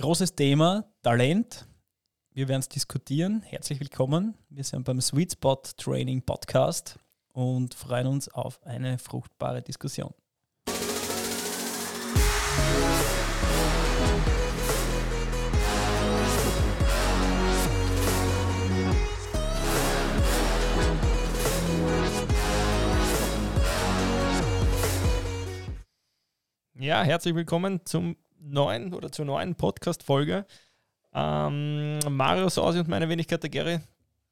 Großes Thema, Talent. Wir werden es diskutieren. Herzlich willkommen. Wir sind beim Sweet Spot Training Podcast und freuen uns auf eine fruchtbare Diskussion. Ja, herzlich willkommen zum neuen oder zur neuen Podcast-Folge. Ähm, Mario Sausi und meine Wenigkeit der Gary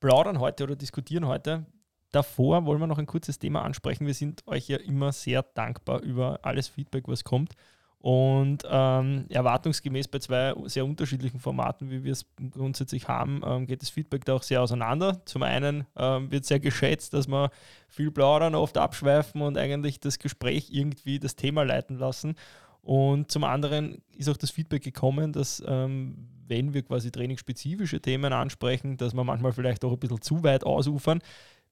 plaudern heute oder diskutieren heute. Davor wollen wir noch ein kurzes Thema ansprechen. Wir sind euch ja immer sehr dankbar über alles Feedback, was kommt. Und ähm, erwartungsgemäß bei zwei sehr unterschiedlichen Formaten, wie wir es grundsätzlich haben, ähm, geht das Feedback da auch sehr auseinander. Zum einen ähm, wird sehr geschätzt, dass wir viel plaudern, oft abschweifen und eigentlich das Gespräch irgendwie das Thema leiten lassen. Und zum anderen ist auch das Feedback gekommen, dass ähm, wenn wir quasi trainingsspezifische Themen ansprechen, dass wir manchmal vielleicht auch ein bisschen zu weit ausufern.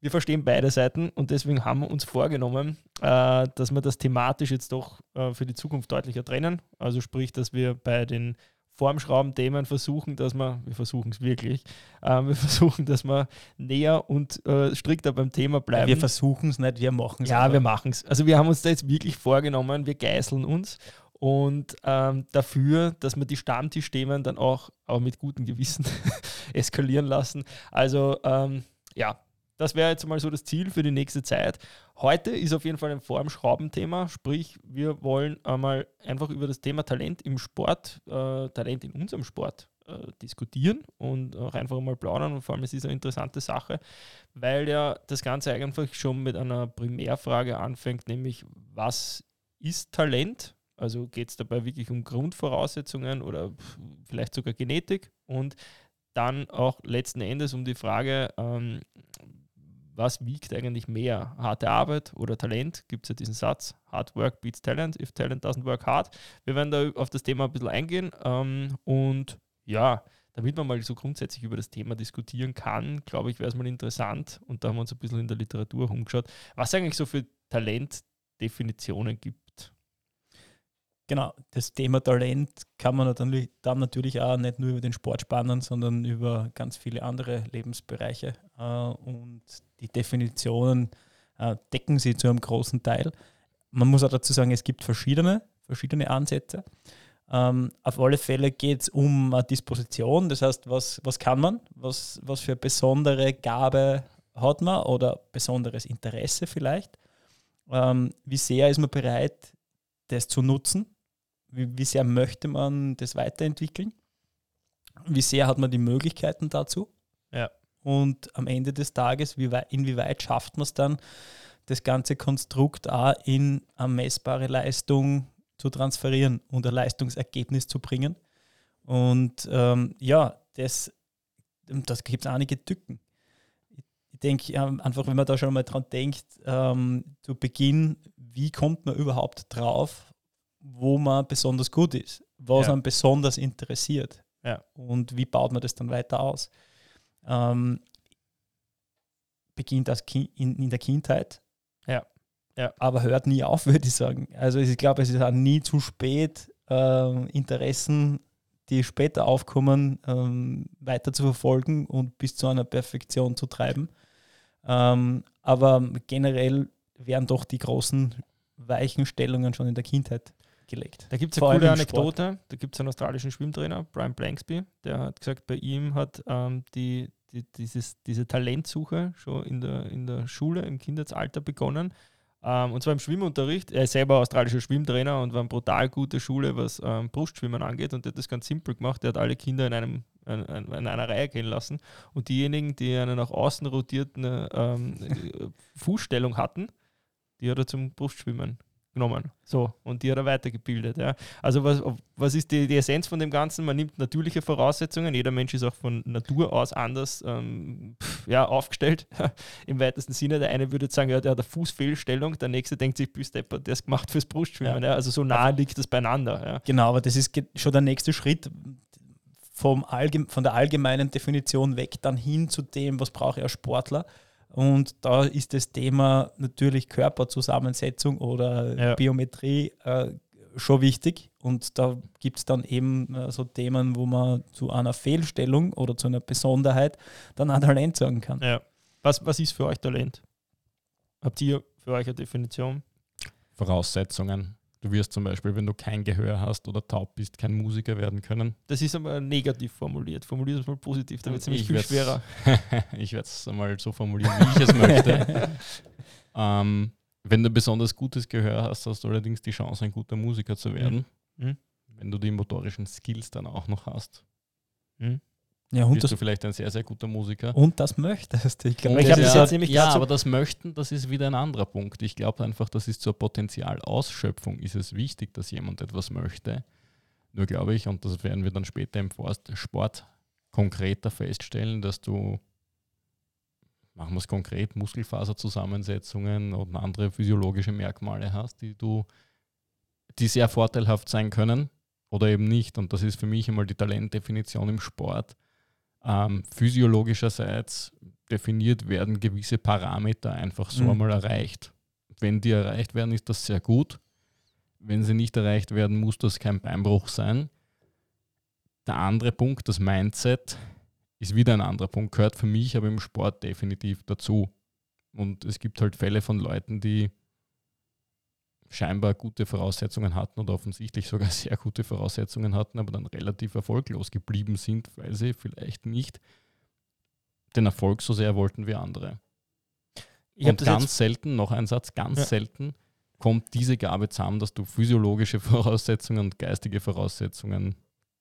Wir verstehen beide Seiten und deswegen haben wir uns vorgenommen, äh, dass wir das thematisch jetzt doch äh, für die Zukunft deutlicher trennen. Also sprich, dass wir bei den Formschrauben-Themen versuchen, dass wir, wir versuchen es wirklich, äh, wir versuchen, dass wir näher und äh, strikter beim Thema bleiben. Wir versuchen es nicht, wir machen es. Ja, aber. wir machen es. Also wir haben uns da jetzt wirklich vorgenommen, wir geißeln uns und ähm, dafür, dass wir die Stammtischthemen dann auch, auch mit gutem Gewissen eskalieren lassen. Also ähm, ja, das wäre jetzt mal so das Ziel für die nächste Zeit. Heute ist auf jeden Fall ein Formschraubenthema, sprich, wir wollen einmal einfach über das Thema Talent im Sport, äh, Talent in unserem Sport äh, diskutieren und auch einfach mal plaudern. Und vor allem, es ist eine interessante Sache, weil ja das Ganze eigentlich schon mit einer Primärfrage anfängt, nämlich was ist Talent? Also geht es dabei wirklich um Grundvoraussetzungen oder vielleicht sogar Genetik und dann auch letzten Endes um die Frage, ähm, was wiegt eigentlich mehr? Harte Arbeit oder Talent? Gibt es ja diesen Satz, Hard Work beats Talent, if Talent doesn't work hard. Wir werden da auf das Thema ein bisschen eingehen ähm, und ja, damit man mal so grundsätzlich über das Thema diskutieren kann, glaube ich, wäre es mal interessant und da haben wir uns ein bisschen in der Literatur umgeschaut, was eigentlich so für Talentdefinitionen gibt. Genau, das Thema Talent kann man dann natürlich auch nicht nur über den Sport spannen, sondern über ganz viele andere Lebensbereiche. Äh, und die Definitionen äh, decken sie zu einem großen Teil. Man muss auch dazu sagen, es gibt verschiedene, verschiedene Ansätze. Ähm, auf alle Fälle geht es um eine Disposition, das heißt, was, was kann man, was, was für besondere Gabe hat man oder besonderes Interesse vielleicht. Ähm, wie sehr ist man bereit, das zu nutzen? Wie, wie sehr möchte man das weiterentwickeln? Wie sehr hat man die Möglichkeiten dazu? Ja. Und am Ende des Tages, wie weit, inwieweit schafft man es dann, das ganze Konstrukt auch in eine messbare Leistung zu transferieren und ein Leistungsergebnis zu bringen. Und ähm, ja, das, das gibt es einige Tücken. Ich denke ähm, einfach, wenn man da schon mal dran denkt, ähm, zu Beginn, wie kommt man überhaupt drauf, wo man besonders gut ist, was ja. einen besonders interessiert ja. und wie baut man das dann weiter aus ähm, beginnt kind, in, in der Kindheit. Ja. ja. Aber hört nie auf, würde ich sagen. Also ich glaube, es ist auch nie zu spät, äh, Interessen, die später aufkommen, ähm, weiter zu verfolgen und bis zu einer Perfektion zu treiben. Ähm, aber generell werden doch die großen Weichenstellungen schon in der Kindheit gelegt. Da gibt es eine coole Anekdote. Da gibt es einen australischen Schwimmtrainer, Brian Blanksby, der hat gesagt, bei ihm hat ähm, die, die, dieses, diese Talentsuche schon in der, in der Schule, im Kindesalter begonnen. Ähm, und zwar im Schwimmunterricht. Er ist selber australischer Schwimmtrainer und war eine brutal gute Schule, was ähm, Brustschwimmen angeht. Und der hat das ganz simpel gemacht. Er hat alle Kinder in, einem, in, in einer Reihe gehen lassen. Und diejenigen, die eine nach außen rotierte ähm, Fußstellung hatten, die hat er zum Brustschwimmen genommen. So, und die hat er weitergebildet. Ja. Also was, was ist die, die Essenz von dem Ganzen? Man nimmt natürliche Voraussetzungen. Jeder Mensch ist auch von Natur aus anders ähm, pff, ja, aufgestellt, im weitesten Sinne. Der eine würde sagen, ja, der hat eine Fußfehlstellung, der nächste denkt sich, bist der ist gemacht fürs Brustschwimmen. Ja. Ja. Also so nah liegt das beieinander. Ja. Genau, aber das ist schon der nächste Schritt vom Allgeme von der allgemeinen Definition weg, dann hin zu dem, was braucht er Sportler und da ist das Thema natürlich Körperzusammensetzung oder ja. Biometrie äh, schon wichtig. Und da gibt es dann eben äh, so Themen, wo man zu einer Fehlstellung oder zu einer Besonderheit dann ein Talent sagen kann. Ja. Was, was ist für euch Talent? Habt ihr für euch eine Definition? Voraussetzungen. Du wirst zum Beispiel, wenn du kein Gehör hast oder taub bist, kein Musiker werden können. Das ist aber negativ formuliert. Formulier es mal positiv, da wird es nämlich Ich viel schwerer. ich werde es einmal so formulieren, wie ich es möchte. ähm, wenn du besonders gutes Gehör hast, hast du allerdings die Chance, ein guter Musiker zu werden. Mhm. Wenn du die motorischen Skills dann auch noch hast, Ja, und bist das, du vielleicht ein sehr, sehr guter Musiker. und das möchtest. Ich glaube, ich das ja- jetzt nämlich ja, so- aber das Möchten, das ist wieder ein anderer Punkt. Ich glaube einfach, das ist zur Potenzialausschöpfung ist es wichtig, dass jemand etwas möchte. Nur glaube ich, und das werden wir dann später im Forst- Sport konkreter feststellen, dass du, machen wir es konkret, Muskelfaserzusammensetzungen und andere physiologische Merkmale hast, die du, die sehr vorteilhaft sein können oder eben nicht. Und das ist für mich einmal die Talentdefinition im Sport. Ähm, physiologischerseits definiert werden gewisse Parameter einfach so Mhm. einmal erreicht. Wenn die erreicht werden, ist das sehr gut. Wenn sie nicht erreicht werden, muss das kein Beinbruch sein. Der andere Punkt, das Mindset, ist wieder ein anderer Punkt, gehört für mich aber im Sport definitiv dazu. Und es gibt halt Fälle von Leuten, die scheinbar gute Voraussetzungen hatten oder offensichtlich sogar sehr gute Voraussetzungen hatten, aber dann relativ erfolglos geblieben sind, weil sie vielleicht nicht den Erfolg so sehr wollten wie andere. Ich Und ganz selten, noch ein Satz, ganz Ja. selten kommt diese Gabe zusammen, dass du physiologische Voraussetzungen und geistige Voraussetzungen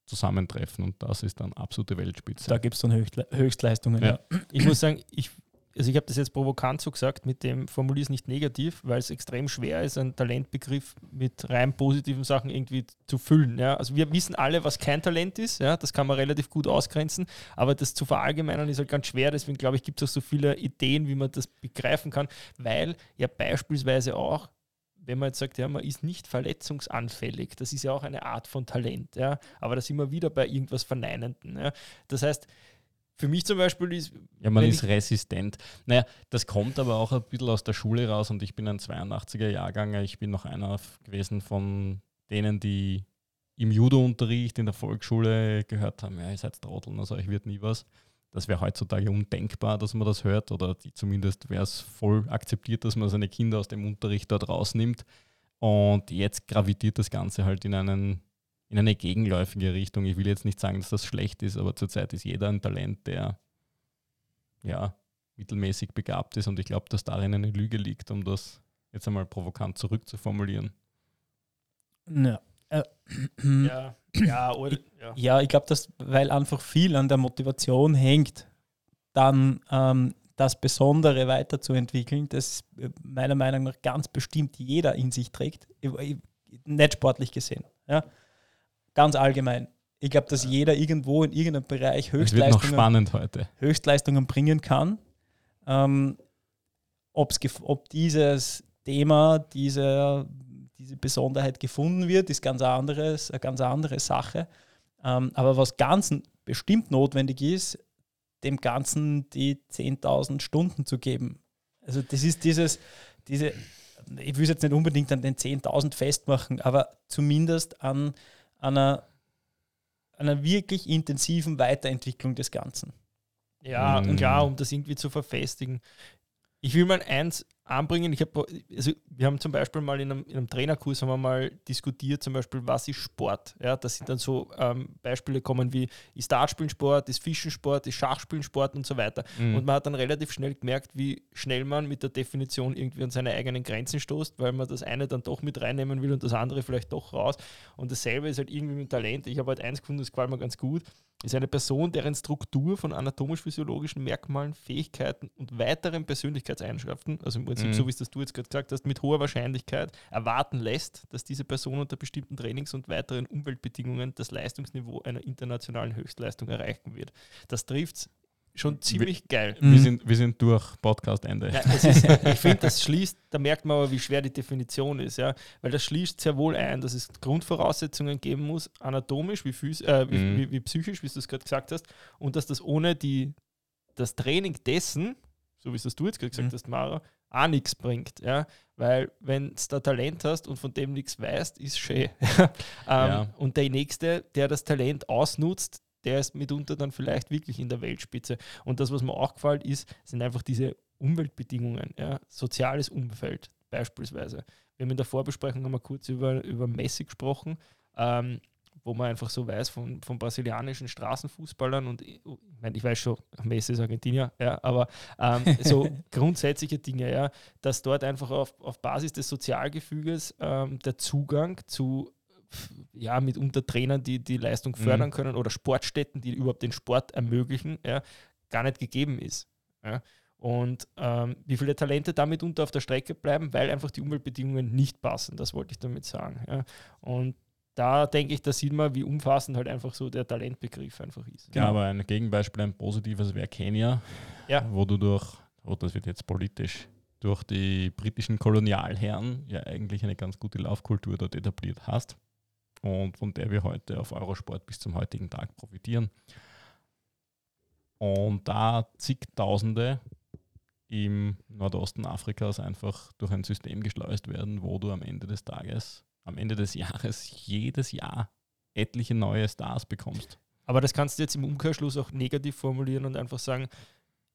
zusammentreffen und das ist dann absolute Weltspitze. Da gibt es dann Höchstle Höchstleistungen. Ja. Ja. ich muss sagen, ich, also ich habe das jetzt provokant so gesagt, mit dem Formulier es nicht negativ, weil es extrem schwer ist, einen Talentbegriff mit rein positiven Sachen irgendwie zu füllen. Ja? Also wir wissen alle, was kein Talent ist, ja? das kann man relativ gut ausgrenzen, aber das zu verallgemeinern ist halt ganz schwer, deswegen glaube ich, gibt es auch so viele Ideen, wie man das begreifen kann, weil ja beispielsweise auch wenn man jetzt sagt, ja, man ist nicht verletzungsanfällig, das ist ja auch eine Art von Talent, ja, aber da sind wir wieder bei irgendwas Verneinenden. Ja. Das heißt, für mich zum Beispiel ist, Ja, man ist resistent. Naja, das kommt aber auch ein bisschen aus der Schule raus und ich bin ein 82er Jahrgang. Ich bin noch einer gewesen von denen, die im Judo-Unterricht in der Volksschule gehört haben, ja, ihr seid Trotteln, also euch wird nie was. Das wäre heutzutage undenkbar, dass man das hört oder die, zumindest wäre es voll akzeptiert, dass man seine Kinder aus dem Unterricht dort rausnimmt. Und jetzt gravitiert das Ganze halt in, einen, in eine gegenläufige Richtung. Ich will jetzt nicht sagen, dass das schlecht ist, aber zurzeit ist jeder ein Talent, der ja, mittelmäßig begabt ist und ich glaube, dass darin eine Lüge liegt, um das jetzt einmal provokant zurückzuformulieren. Ja. Äh, ja, ja, oder, ja. Ja, ich glaube, dass, weil einfach viel an der Motivation hängt, dann ähm, das Besondere weiterzuentwickeln, das äh, meiner Meinung nach ganz bestimmt jeder in sich trägt, Ich- ich- nicht sportlich gesehen. Ja? Ganz allgemein. Ich glaube, dass jeder irgendwo in irgendeinem Bereich Höchstleistungen. Höchstleistungen bringen kann. Ähm, ob dieses Thema, diese, diese Besonderheit gefunden wird, ist ganz anderes, eine ganz andere Sache. Ähm, aber was ganz bestimmt notwendig ist, dem Ganzen die 10.000 Stunden zu geben. Also das ist dieses, diese, ich will es jetzt nicht unbedingt an den 10.000 festmachen, aber zumindest an einer, einer wirklich intensiven Weiterentwicklung des Ganzen. Ja, Mm. klar, um das irgendwie zu verfestigen. Ich will mal eins anbringen. Ich habe, also wir haben zum Beispiel mal in einem, in einem Trainerkurs haben wir mal diskutiert, zum Beispiel, was ist Sport? Ja, das sind dann so ähm, Beispiele kommen wie ist Dartspielen Sport, ist Fischen Sport, ist Schachspielen Sport und so weiter. Mhm. Und man hat dann relativ schnell gemerkt, wie schnell man mit der Definition irgendwie an seine eigenen Grenzen stoßt, weil man das eine dann doch mit reinnehmen will und das andere vielleicht doch raus. Und dasselbe ist halt irgendwie mit Talent. Ich habe halt eins gefunden, das gefällt mir ganz gut. Ist eine Person, deren Struktur von anatomisch-physiologischen Merkmalen, Fähigkeiten und weiteren Persönlichkeitseigenschaften, also im Prinzip Mhm. so wie es das du jetzt gerade gesagt hast, mit hoher Wahrscheinlichkeit erwarten lässt, dass diese Person unter bestimmten Trainings- und weiteren Umweltbedingungen das Leistungsniveau einer internationalen Höchstleistung erreichen wird. Das trifft schon ziemlich geil. wir, Mhm. sind, wir sind durch, Podcast Ende. Ja, das ist, ich finde, das schließt, da merkt man aber, wie schwer die Definition ist, ja. Weil das schließt sehr wohl ein, dass es Grundvoraussetzungen geben muss, anatomisch wie, phys äh, wie, Mhm. wie, wie psychisch, wie du es gerade gesagt hast, und dass das ohne die, das Training dessen, so wie es das du jetzt gerade gesagt Mhm. hast, Mara, auch nichts bringt. Ja? Weil wenn du da Talent hast und von dem nichts weißt, ist schön. ähm, ja. Und der Nächste, der das Talent ausnutzt, der ist mitunter dann vielleicht wirklich in der Weltspitze. Und das, was mir auch gefällt, ist, sind einfach diese Umweltbedingungen, ja? soziales Umfeld beispielsweise. Wir haben in der Vorbesprechung wir kurz über, über Messi gesprochen. Ähm, wo man einfach so weiß von, von brasilianischen Straßenfußballern und ich, mein, ich weiß schon, Messi ist Argentinier, ja, aber ähm, so grundsätzliche Dinge, ja, dass dort einfach auf, auf Basis des Sozialgefüges ähm, der Zugang zu ja, mitunter Trainern, die die Leistung mhm. fördern mhm. können oder Sportstätten, die überhaupt den Sport ermöglichen, ja, gar nicht gegeben ist. Ja. Und ähm, wie viele Talente damit unter auf der Strecke bleiben, weil einfach die Umweltbedingungen nicht passen, das wollte ich damit sagen. Ja. Und da denke ich, da sieht man, wie umfassend halt einfach so der Talentbegriff einfach ist. Ja, aber ein Gegenbeispiel, ein positives wäre Kenia, ja. wo du durch, oh, das wird jetzt politisch, durch die britischen Kolonialherren ja eigentlich eine ganz gute Laufkultur dort etabliert hast und von der wir heute auf Eurosport bis zum heutigen Tag profitieren. Und da zigtausende im Nordosten Afrikas einfach durch ein System geschleust werden, wo du am Ende des Tages am Ende des Jahres jedes Jahr etliche neue Stars bekommst. Aber das kannst du jetzt im Umkehrschluss auch negativ formulieren und einfach sagen,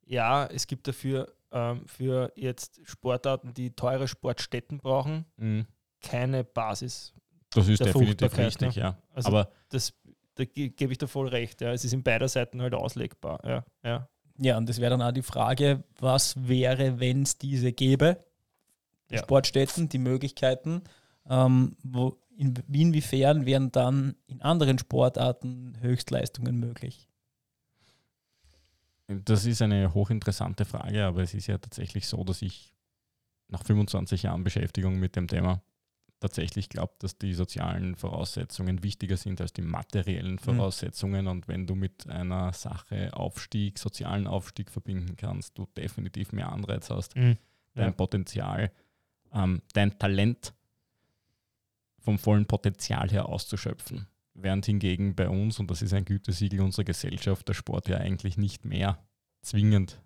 ja, es gibt dafür ähm, für jetzt Sportarten, die teure Sportstätten brauchen, mhm. keine Basis. Das ist definitiv richtig, ne? ja. Also Aber das, da gebe ich dir voll recht. Ja. Es ist in beider Seiten halt auslegbar. Ja, ja. ja und das wäre dann auch die Frage, was wäre, wenn es diese gäbe? Ja. Sportstätten, die Möglichkeiten ähm, wo, in, inwiefern wären dann in anderen Sportarten Höchstleistungen möglich? Das ist eine hochinteressante Frage, aber es ist ja tatsächlich so, dass ich nach 25 Jahren Beschäftigung mit dem Thema tatsächlich glaube, dass die sozialen Voraussetzungen wichtiger sind als die materiellen mhm. Voraussetzungen. Mhm. Und wenn du mit einer Sache Aufstieg, sozialen Aufstieg verbinden kannst, du definitiv mehr Anreiz hast, mhm. dein ja. Potenzial, ähm, dein Talent vom vollen Potenzial her auszuschöpfen. Während hingegen bei uns, und das ist ein Gütesiegel unserer Gesellschaft, der Sport ja eigentlich nicht mehr zwingend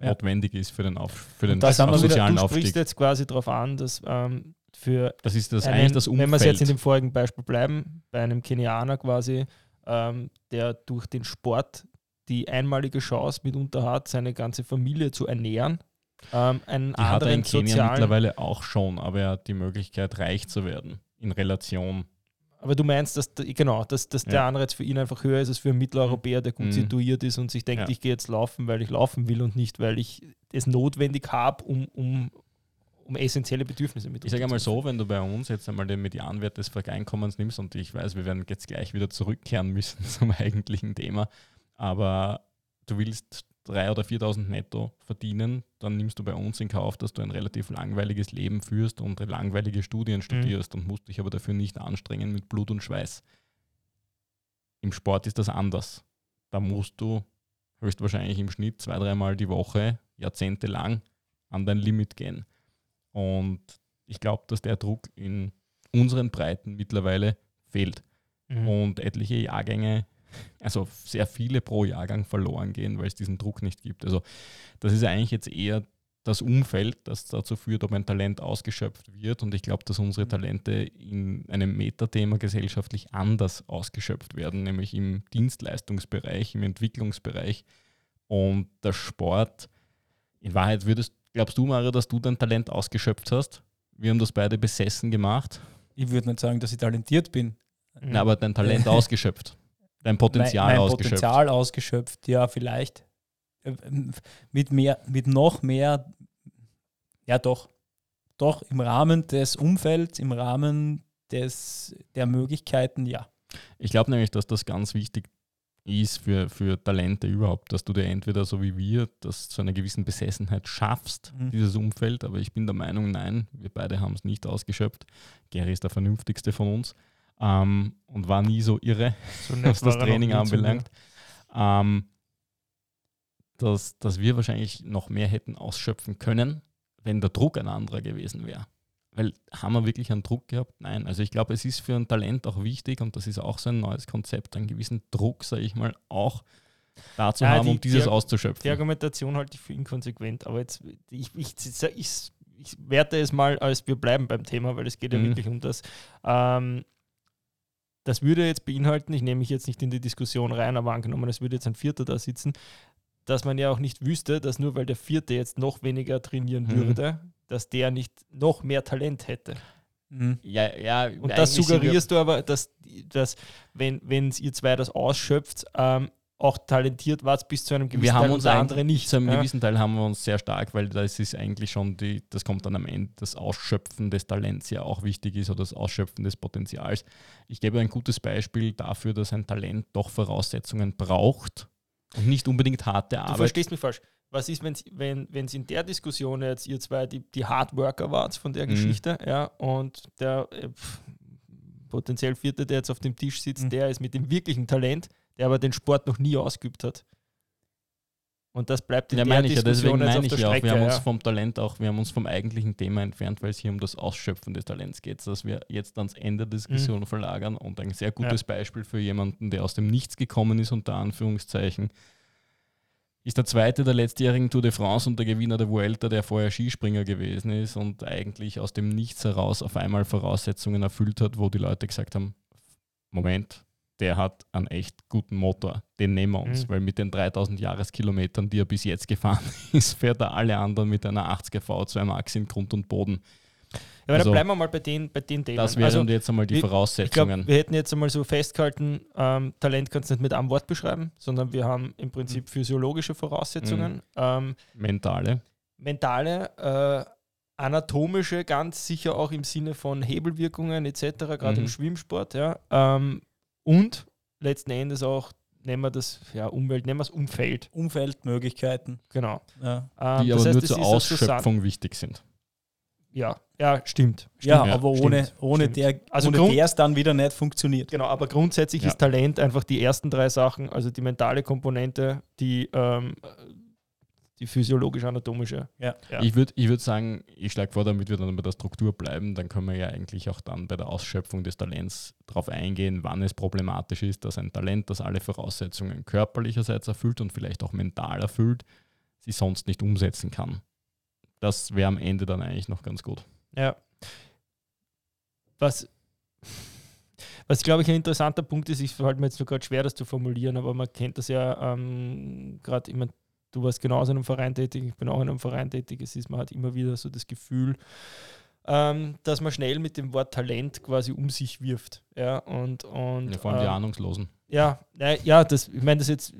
ja. notwendig ist für den, Auf, für den das sozialen wieder, du Aufstieg. Du jetzt quasi darauf an, dass ähm, für das ist das einen, eigentlich das Umfeld. Wenn wir jetzt in dem vorigen Beispiel bleiben, bei einem Kenianer quasi, ähm, der durch den Sport die einmalige Chance mitunter hat, seine ganze Familie zu ernähren, ähm, einen die anderen hat er in Kenia mittlerweile auch schon, aber er hat die Möglichkeit, reich zu werden in Relation. Aber du meinst, dass genau, dass, dass ja. der Anreiz für ihn einfach höher ist als für einen Mitteleuropäer, der gut mhm. situiert ist und sich denkt, ja. ich gehe jetzt laufen, weil ich laufen will und nicht, weil ich es notwendig habe, um, um, um essentielle Bedürfnisse mit Ich sage einmal so, wenn du bei uns jetzt einmal den Medianwert des Vereinkommens nimmst und ich weiß, wir werden jetzt gleich wieder zurückkehren müssen zum eigentlichen Thema, aber du willst 3.000 oder 4.000 netto verdienen, dann nimmst du bei uns in Kauf, dass du ein relativ langweiliges Leben führst und langweilige Studien mhm. studierst mhm. und musst dich aber dafür nicht anstrengen mit Blut und Schweiß. Im Sport ist das anders. Da musst du höchstwahrscheinlich im Schnitt zwei, dreimal die Woche jahrzehntelang an dein Limit gehen. Und ich glaube, dass der Druck in unseren Breiten mittlerweile fehlt. Mhm. Und etliche Jahrgänge also sehr viele pro Jahrgang verloren gehen, weil es diesen Druck nicht gibt. Also das ist eigentlich jetzt eher das Umfeld, das dazu führt, ob ein Talent ausgeschöpft wird. Und ich glaube, dass unsere Talente in einem Metathema gesellschaftlich anders ausgeschöpft werden, nämlich im Dienstleistungsbereich, im Entwicklungsbereich. Und der Sport, in Wahrheit würdest, glaubst du, Mario, dass du dein Talent ausgeschöpft hast? Wir haben das beide besessen gemacht. Ich würde nicht sagen, dass ich talentiert bin. Na, aber dein Talent ausgeschöpft. Dein Potenzial mein, mein ausgeschöpft. Potenzial ausgeschöpft, ja, vielleicht. Äh, mit, mehr, mit noch mehr, ja doch, doch im Rahmen des Umfelds, im Rahmen des, der Möglichkeiten, ja. Ich glaube nämlich, dass das ganz wichtig ist für, für Talente überhaupt, dass du dir entweder so wie wir, das zu einer gewissen Besessenheit schaffst, mhm. dieses Umfeld, aber ich bin der Meinung, nein, wir beide haben es nicht ausgeschöpft. Gary ist der vernünftigste von uns ähm, und war nie so irre, so was das Training anbelangt. Ähm, dass, dass wir wahrscheinlich noch mehr hätten ausschöpfen können, wenn der Druck ein anderer gewesen wäre. Weil haben wir wirklich einen Druck gehabt? Nein. Also ich glaube, es ist für ein Talent auch wichtig und das ist auch so ein neues Konzept, einen gewissen Druck, sage ich mal, auch dazu Ja, haben, die- um dieses die- auszuschöpfen. Die Argumentation halte ich für inkonsequent, aber jetzt, ich, ich, ich, ich werte es mal als wir bleiben beim Thema, weil es geht ja Mhm. wirklich um das. Ähm, das würde jetzt beinhalten, ich nehme mich jetzt nicht in die Diskussion rein, aber angenommen, es würde jetzt ein Vierter da sitzen, dass man ja auch nicht wüsste, dass nur weil der Vierte jetzt noch weniger trainieren Mhm. würde, dass der nicht noch mehr Talent hätte. Mhm. ja, ja, Und das suggerierst du aber, dass, dass wenn wenn's ihr zwei das ausschöpft, ähm, auch talentiert wart bis zu einem gewissen wir haben Teil uns und der andere nicht. Zu einem ja? gewissen Teil haben wir uns sehr stark, weil das ist eigentlich schon die, das kommt dann am Ende, das Ausschöpfen des Talents ja auch wichtig ist oder das Ausschöpfen des Potenzials. Ich gebe ein gutes Beispiel dafür, dass ein Talent doch Voraussetzungen braucht und nicht unbedingt harte Du Arbeit. verstehst mich falsch. Was ist, wenn's, wenn es in der Diskussion jetzt ihr zwei die, die Hardworker wart von der Mhm. Geschichte, ja, und der äh, pf, potenziell Vierte, der jetzt auf dem Tisch sitzt, Mhm. der ist mit dem wirklichen Talent, der aber den Sport noch nie ausgeübt hat. Und das bleibt in Ja, der meine ich ja, deswegen meine ich ja auch, wir haben uns ja. vom Talent auch, wir haben uns vom eigentlichen Thema entfernt, weil es hier um das Ausschöpfen des Talents geht, dass wir jetzt ans Ende der Diskussion verlagern und ein sehr gutes Beispiel für jemanden, der aus dem Nichts gekommen ist, unter Anführungszeichen, ist der zweite der letztjährigen Tour de France und der Gewinner der Vuelta, der vorher Skispringer gewesen ist und eigentlich aus dem Nichts heraus auf einmal Voraussetzungen erfüllt hat, wo die Leute gesagt haben, Moment, der hat einen echt guten Motor, den nehmen wir uns, Mhm. weil mit den 3000 Jahreskilometern, die er bis jetzt gefahren ist, fährt er alle anderen mit einer 80er V2 Max in Grund und Boden. Ja, aber also- dann bleiben wir mal bei den, bei den Themen. Das wären Also, jetzt einmal die wir- ich Voraussetzungen. wir hätten jetzt einmal so festgehalten, ähm, Talent kannst du nicht mit einem Wort beschreiben, sondern wir haben im Mhm. Prinzip physiologische Voraussetzungen. Ähm, Mentale. mentale, äh, anatomische, ganz sicher auch im Sinne von Hebelwirkungen etc., gerade Mhm. im Schwimmsport. Ja. Ähm, und letzten Endes auch, nennen wir das ja, Umwelt, nennen wir es Umfeld. Umfeldmöglichkeiten. Genau. Ja, Ähm, Die das aber heißt, nur zur Ausschöpfung wichtig sind. Ja, ja, stimmt. ja, stimmt. aber stimmt, ohne, ohne stimmt. der Also ohne Grund- der es dann wieder nicht funktioniert. Genau, aber grundsätzlich Ja. ist Talent einfach die ersten drei Sachen, also die mentale Komponente, die, ähm, die physiologisch-anatomische. Ja. Ja. Ich würde ich würd sagen, ich schlage vor, damit wir dann bei der Struktur bleiben, dann können wir ja eigentlich auch dann bei der Ausschöpfung des Talents darauf eingehen, wann es problematisch ist, dass ein Talent, das alle Voraussetzungen körperlicherseits erfüllt und vielleicht auch mental erfüllt, sie sonst nicht umsetzen kann. Das wäre am Ende dann eigentlich noch ganz gut. Ja. Was, was glaube ich, ein interessanter Punkt ist, ich fällt mir jetzt nur gerade schwer, das zu formulieren, aber man kennt das ja ähm, gerade immer, du warst genauso in einem Verein tätig, ich bin auch in einem Verein tätig, es ist, man hat immer wieder so das Gefühl, ähm, dass man schnell mit dem Wort Talent quasi um sich wirft. Ja, und, und Ja, vor allem die ähm, Ahnungslosen. ja, na, ja, das, ich meine das jetzt,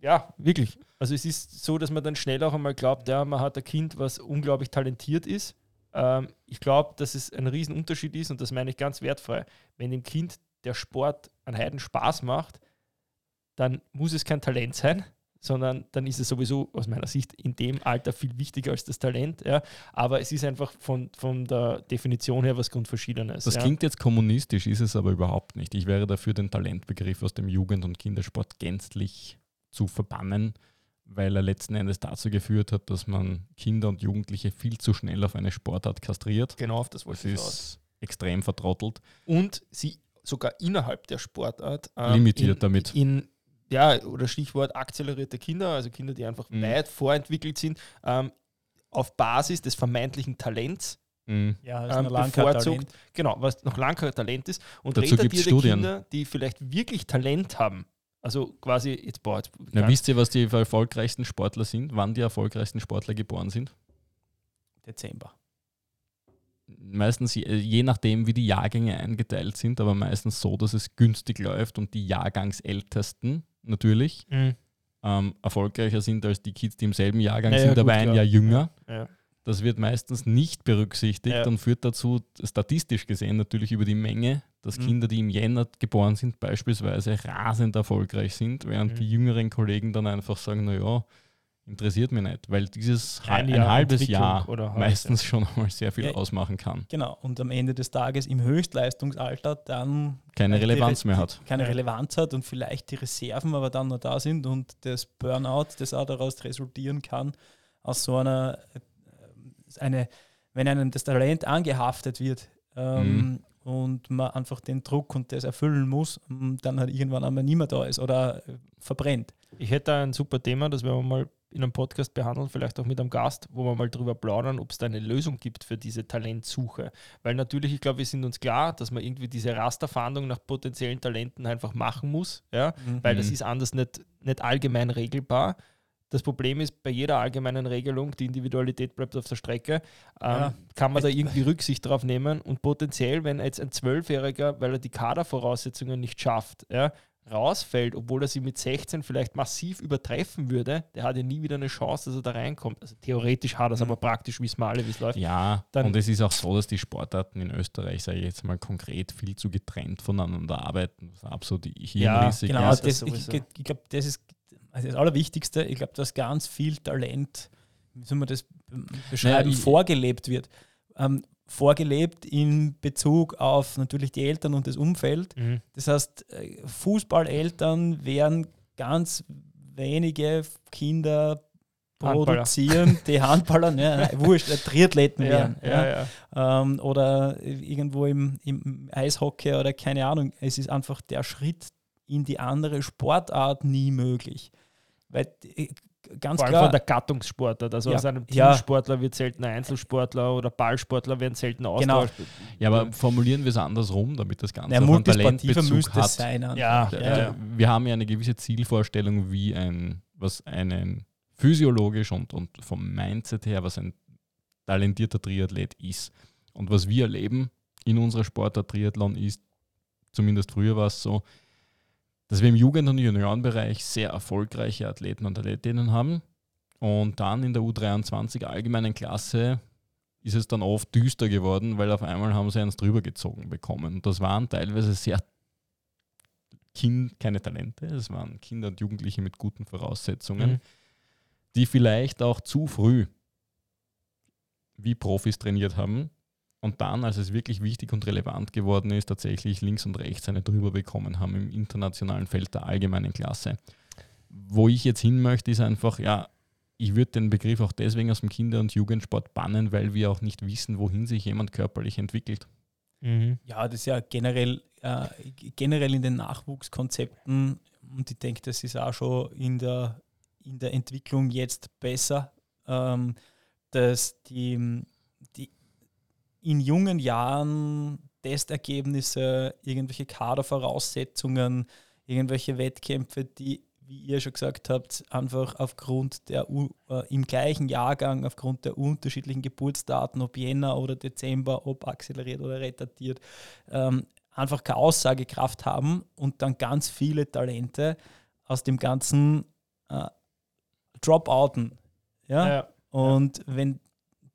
ja, wirklich. Also es ist so, dass man dann schnell auch einmal glaubt, ja, man hat ein Kind, was unglaublich talentiert ist. Ähm, ich glaube, dass es ein Riesenunterschied ist und das meine ich ganz wertfrei. Wenn dem Kind der Sport an Heiden Spaß macht, dann muss es kein Talent sein, sondern dann ist es sowieso aus meiner Sicht in dem Alter viel wichtiger als das Talent. Ja. Aber es ist einfach von, von der Definition her was Grundverschiedenes. Das ja. klingt jetzt kommunistisch, ist es aber überhaupt nicht. Ich wäre dafür, den Talentbegriff aus dem Jugend- und Kindersport gänzlich zu verbannen, weil er letzten Endes dazu geführt hat, dass man Kinder und Jugendliche viel zu schnell auf eine Sportart kastriert. Genau auf das Das wollte ich raus. ist extrem vertrottelt. und sie sogar innerhalb der Sportart ähm, Limitiert in, damit. In, ja, oder Stichwort akzelerierte Kinder, also Kinder, die einfach Mhm. weit vorentwickelt sind, ähm, auf Basis des vermeintlichen Talents, Mhm. Ja, ist Ähm, bevorzugt. Talent. genau, was noch lange kein Talent ist, und Dazu retardierte Studien. Kinder, die vielleicht wirklich Talent haben, also quasi, jetzt, boah, jetzt, Na, wisst ihr, was die erfolgreichsten Sportler sind? Wann die erfolgreichsten Sportler geboren sind? Dezember. Meistens je, je nachdem, wie die Jahrgänge eingeteilt sind, aber meistens so, dass es günstig läuft und die Jahrgangsältesten natürlich Mhm. ähm, erfolgreicher sind als die Kids, die im selben Jahrgang Ja, ja, sind, aber ein klar. Jahr jünger. ja. Das wird meistens nicht berücksichtigt Ja. und führt dazu, statistisch gesehen natürlich über die Menge, dass Mhm. Kinder, die im Jänner geboren sind, beispielsweise rasend erfolgreich sind, während Mhm. die jüngeren Kollegen dann einfach sagen, naja, interessiert mich nicht, weil dieses Ein ein, Jahr halbes Entwicklung Jahr oder halbes meistens schon einmal sehr viel Ja. ausmachen kann, Genau. Und am Ende des Tages im Höchstleistungsalter dann keine die Relevanz Re- mehr hat. keine. Relevanz hat und vielleicht die Reserven aber dann noch da sind und das Burnout, das auch daraus resultieren kann, aus so einer, äh, eine, wenn einem das Talent angehaftet wird ähm, und man einfach den Druck und das erfüllen muss, dann halt irgendwann einmal mehr da ist oder äh, verbrennt. Ich hätte ein super Thema, das werden wir mal in einem Podcast behandeln, vielleicht auch mit einem Gast, wo wir mal drüber plaudern, ob es da eine Lösung gibt für diese Talentsuche. Weil natürlich, ich glaube, wir sind uns klar, dass man irgendwie diese Rasterfahndung nach potenziellen Talenten einfach machen muss, ja, mhm. weil das ist anders nicht, nicht allgemein regelbar. Das Problem ist, bei jeder allgemeinen Regelung, die Individualität bleibt auf der Strecke, ähm, ja. kann man da irgendwie Rücksicht drauf nehmen und potenziell, wenn jetzt ein Zwölfjähriger, weil er die Kadervoraussetzungen nicht schafft, ja, rausfällt, obwohl er sie mit 16 vielleicht massiv übertreffen würde, der hat ja nie wieder eine Chance, dass er da reinkommt. Also theoretisch hat er es, mhm. aber praktisch wissen wir alle, wie es läuft. Ja, Dann und es ist auch so, dass die Sportarten in Österreich, sage ich jetzt mal konkret, viel zu getrennt voneinander arbeiten. Das ist absolut hirnrissig. Ja, genau. Das, das ich, ich glaube, das ist also das Allerwichtigste. Ich glaube, dass ganz viel Talent, wie soll man das beschreiben, naja, vorgelebt wird. Ähm, vorgelebt in Bezug auf natürlich die Eltern und das Umfeld. Mhm. Das heißt, äh, Fußballeltern werden ganz wenige Kinder produzieren, die Handballer, ne, wurscht, äh, Triathleten ja, werden. Ja, ja. Ähm, oder irgendwo im, im Eishockey oder keine Ahnung. Es ist einfach der Schritt in die andere Sportart nie möglich. Weil äh, ganz Vor allem klar. von der Gattungssportart. Also ja, aus einem Teamsportler ja. wird selten ein Einzelsportler oder Ballsportler werden selten ausgetauscht. Genau. Ja, aber formulieren wir es andersrum, damit das Ganze ja, auch Talentbezug müsste hat. Sein ja, ja, Wir haben ja eine gewisse Zielvorstellung, wie ein, was einen physiologisch und, und vom Mindset her, was ein talentierter Triathlet ist. Und was wir erleben in unserer Sportart Triathlon ist, zumindest früher war es so, dass wir im Jugend- und Juniorenbereich sehr erfolgreiche Athleten und Athletinnen haben. Und dann in der U23 allgemeinen Klasse ist es dann oft düster geworden, weil auf einmal haben sie eins drüber gezogen bekommen. Und das waren teilweise sehr kind, keine Talente, es waren Kinder und Jugendliche mit guten Voraussetzungen, mhm. die vielleicht auch zu früh wie Profis trainiert haben und dann, als es wirklich wichtig und relevant geworden ist, tatsächlich links und rechts eine drüber bekommen haben im internationalen Feld der allgemeinen Klasse. Wo ich jetzt hin möchte, ist einfach, ja, ich würde den Begriff auch deswegen aus dem Kinder- und Jugendsport bannen, weil wir auch nicht wissen, wohin sich jemand körperlich entwickelt. Mhm. Ja, das ist ja generell, äh, generell in den Nachwuchskonzepten und ich denke, das ist auch schon in der, in der Entwicklung jetzt besser, ähm, dass die, die in jungen Jahren Testergebnisse, irgendwelche Kadervoraussetzungen, irgendwelche Wettkämpfe, die, wie ihr schon gesagt habt, einfach aufgrund der äh, im gleichen Jahrgang, aufgrund der unterschiedlichen Geburtsdaten, ob Jänner oder Dezember, ob acceleriert oder retardiert, ähm, einfach keine Aussagekraft haben und dann ganz viele Talente aus dem ganzen äh, Dropouten. Ja? ja und ja. wenn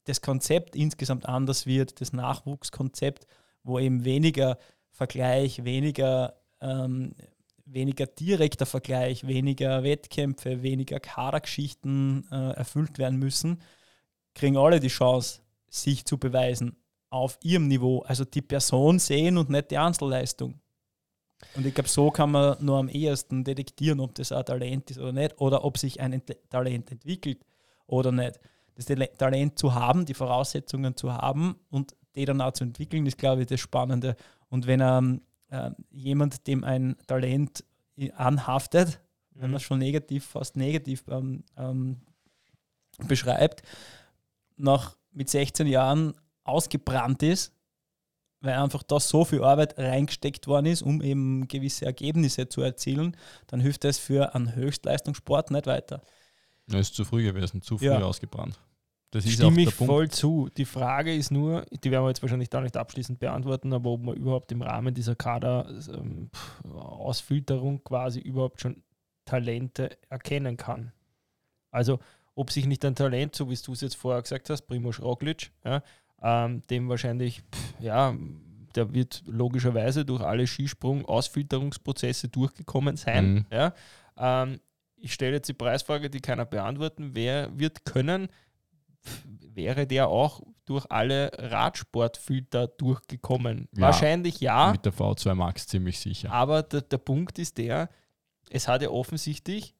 das Konzept insgesamt anders wird, das Nachwuchskonzept, wo eben weniger Vergleich, weniger, ähm, weniger direkter Vergleich, weniger Wettkämpfe, weniger Kadergeschichten äh, erfüllt werden müssen, kriegen alle die Chance, sich zu beweisen auf ihrem Niveau. Also die Person sehen und nicht die Einzelleistung. Und ich glaube, so kann man nur am ehesten detektieren, ob das ein Talent ist oder nicht, oder ob sich ein Talent entwickelt oder nicht das Talent zu haben, die Voraussetzungen zu haben und die dann auch zu entwickeln, ist, glaube ich, das Spannende. Und wenn ähm, äh, jemand dem ein Talent anhaftet, mhm. wenn man es schon negativ, fast negativ ähm, ähm, beschreibt, nach mit 16 Jahren ausgebrannt ist, weil einfach da so viel Arbeit reingesteckt worden ist, um eben gewisse Ergebnisse zu erzielen, dann hilft das für einen Höchstleistungssport nicht weiter. Er ist zu früh gewesen, zu früh ja. ausgebrannt. Das ist Stimme ich voll zu. Die Frage ist nur, die werden wir jetzt wahrscheinlich da nicht abschließend beantworten, aber ob man überhaupt im Rahmen dieser Kader-Ausfilterung ähm, quasi überhaupt schon Talente erkennen kann. Also ob sich nicht ein Talent, so wie du es jetzt vorher gesagt hast, Primoz Roglic, ja, ähm, dem wahrscheinlich, pff, ja, der wird logischerweise durch alle Skisprung-Ausfilterungsprozesse durchgekommen sein. Mhm. Ja. Ähm, ich stelle jetzt die Preisfrage, die keiner beantworten. Wer wird können? Wäre der auch durch alle Radsportfilter durchgekommen? Ja, Wahrscheinlich ja. Mit der V2 Max ziemlich sicher. Aber der, der Punkt ist der, es hat ja offensichtlich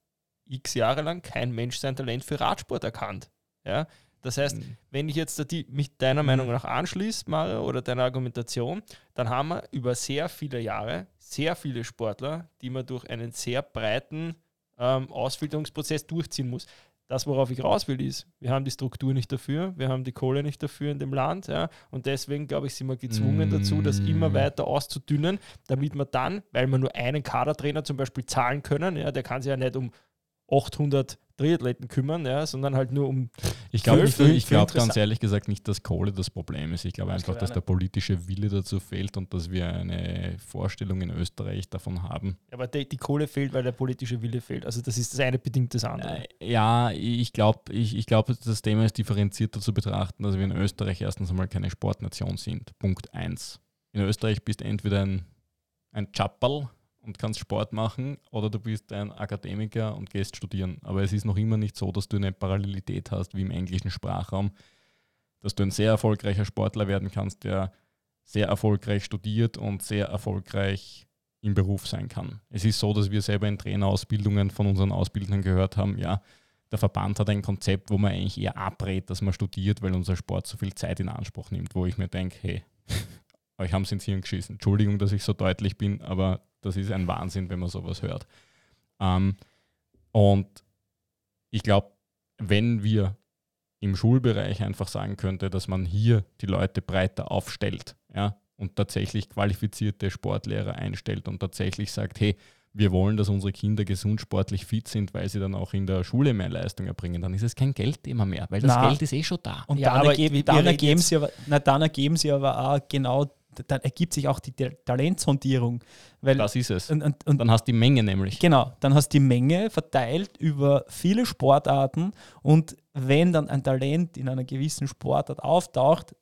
x Jahre lang kein Mensch sein Talent für Radsport erkannt. Ja? Das heißt, mhm. wenn ich jetzt die, mich deiner mhm. Meinung nach anschließe, Mario, oder deiner Argumentation, dann haben wir über sehr viele Jahre sehr viele Sportler, die man durch einen sehr breiten ähm, Ausbildungsprozess durchziehen muss. Das, worauf ich raus will, ist, wir haben die Struktur nicht dafür, wir haben die Kohle nicht dafür in dem Land. Ja, und deswegen, glaube ich, sind wir gezwungen dazu, das immer mm. weiter auszudünnen, damit wir dann, weil wir nur einen Kadertrainer zum Beispiel zahlen können, ja, der kann sich ja nicht um 800 Triathleten kümmern, ja, sondern halt nur um. Ich glaube ich glaub ganz ehrlich gesagt nicht, dass Kohle das Problem ist. Ich glaube einfach, dass der politische Wille dazu fehlt und dass wir eine Vorstellung in Österreich davon haben. Aber die, die Kohle fehlt, weil der politische Wille fehlt. Also das ist das eine bedingt das andere. Äh, ja, ich glaube, ich, ich glaub, das Thema ist differenzierter zu betrachten, dass wir in Österreich erstens einmal keine Sportnation sind. Punkt 1. In Österreich bist du entweder ein, ein Chappal, und kannst Sport machen oder du bist ein Akademiker und gehst studieren. Aber es ist noch immer nicht so, dass du eine Parallelität hast wie im englischen Sprachraum, dass du ein sehr erfolgreicher Sportler werden kannst, der sehr erfolgreich studiert und sehr erfolgreich im Beruf sein kann. Es ist so, dass wir selber in Trainerausbildungen von unseren Ausbildern gehört haben, ja, der Verband hat ein Konzept, wo man eigentlich eher abrät, dass man studiert, weil unser Sport so viel Zeit in Anspruch nimmt, wo ich mir denke, hey, euch haben sie ins Hirn geschissen. Entschuldigung, dass ich so deutlich bin, aber das ist ein Wahnsinn, wenn man sowas hört. Ähm, und ich glaube, wenn wir im Schulbereich einfach sagen könnte, dass man hier die Leute breiter aufstellt ja, und tatsächlich qualifizierte Sportlehrer einstellt und tatsächlich sagt, hey, wir wollen, dass unsere Kinder gesund sportlich fit sind, weil sie dann auch in der Schule mehr Leistung erbringen, dann ist es kein Geldthema mehr, weil das na, Geld ist eh schon da. Und ja, dann, ergeben, dann, ergeben sie aber, na, dann ergeben sie aber auch genau dann ergibt sich auch die Talentsondierung. Weil, das ist es. Und, und, und, dann hast du die Menge nämlich. Genau, dann hast du die Menge verteilt über viele Sportarten und wenn dann ein Talent in einer gewissen Sportart auftaucht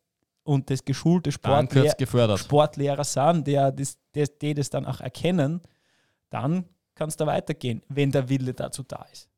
und das geschulte Sportlehr Sportlehrer sind, der das, der, die das dann auch erkennen, dann kann es da weitergehen, wenn der Wille dazu da ist.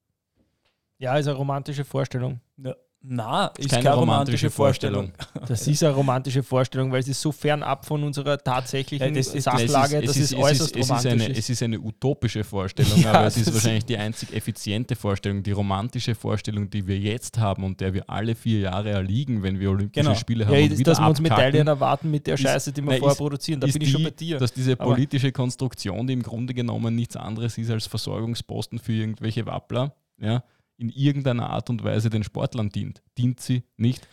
Ja, ist eine romantische Vorstellung. Ja. Na, ist keine, keine romantische, romantische Vorstellung. Vorstellung. Das ist eine romantische Vorstellung, weil sie ist so fernab von unserer tatsächlichen ja, das ist, Sachlage, das ist, äußerst es ist, eine, es ist eine utopische Vorstellung, ja, aber es ist wahrscheinlich die einzig effiziente Vorstellung. Die romantische Vorstellung, die wir jetzt haben und der wir alle vier Jahre erliegen, wenn wir Olympische genau. Spiele haben. Ja, und wieder dass wir uns Medaillen erwarten mit der Scheiße, die wir na, vorher ist, produzieren. Da bin ich die, schon bei dir. Dass diese politische aber Konstruktion, die im Grunde genommen nichts anderes ist als Versorgungsposten für irgendwelche Wappler, ja, in irgendeiner Art und Weise den Sportlern dient. Dient sie nicht.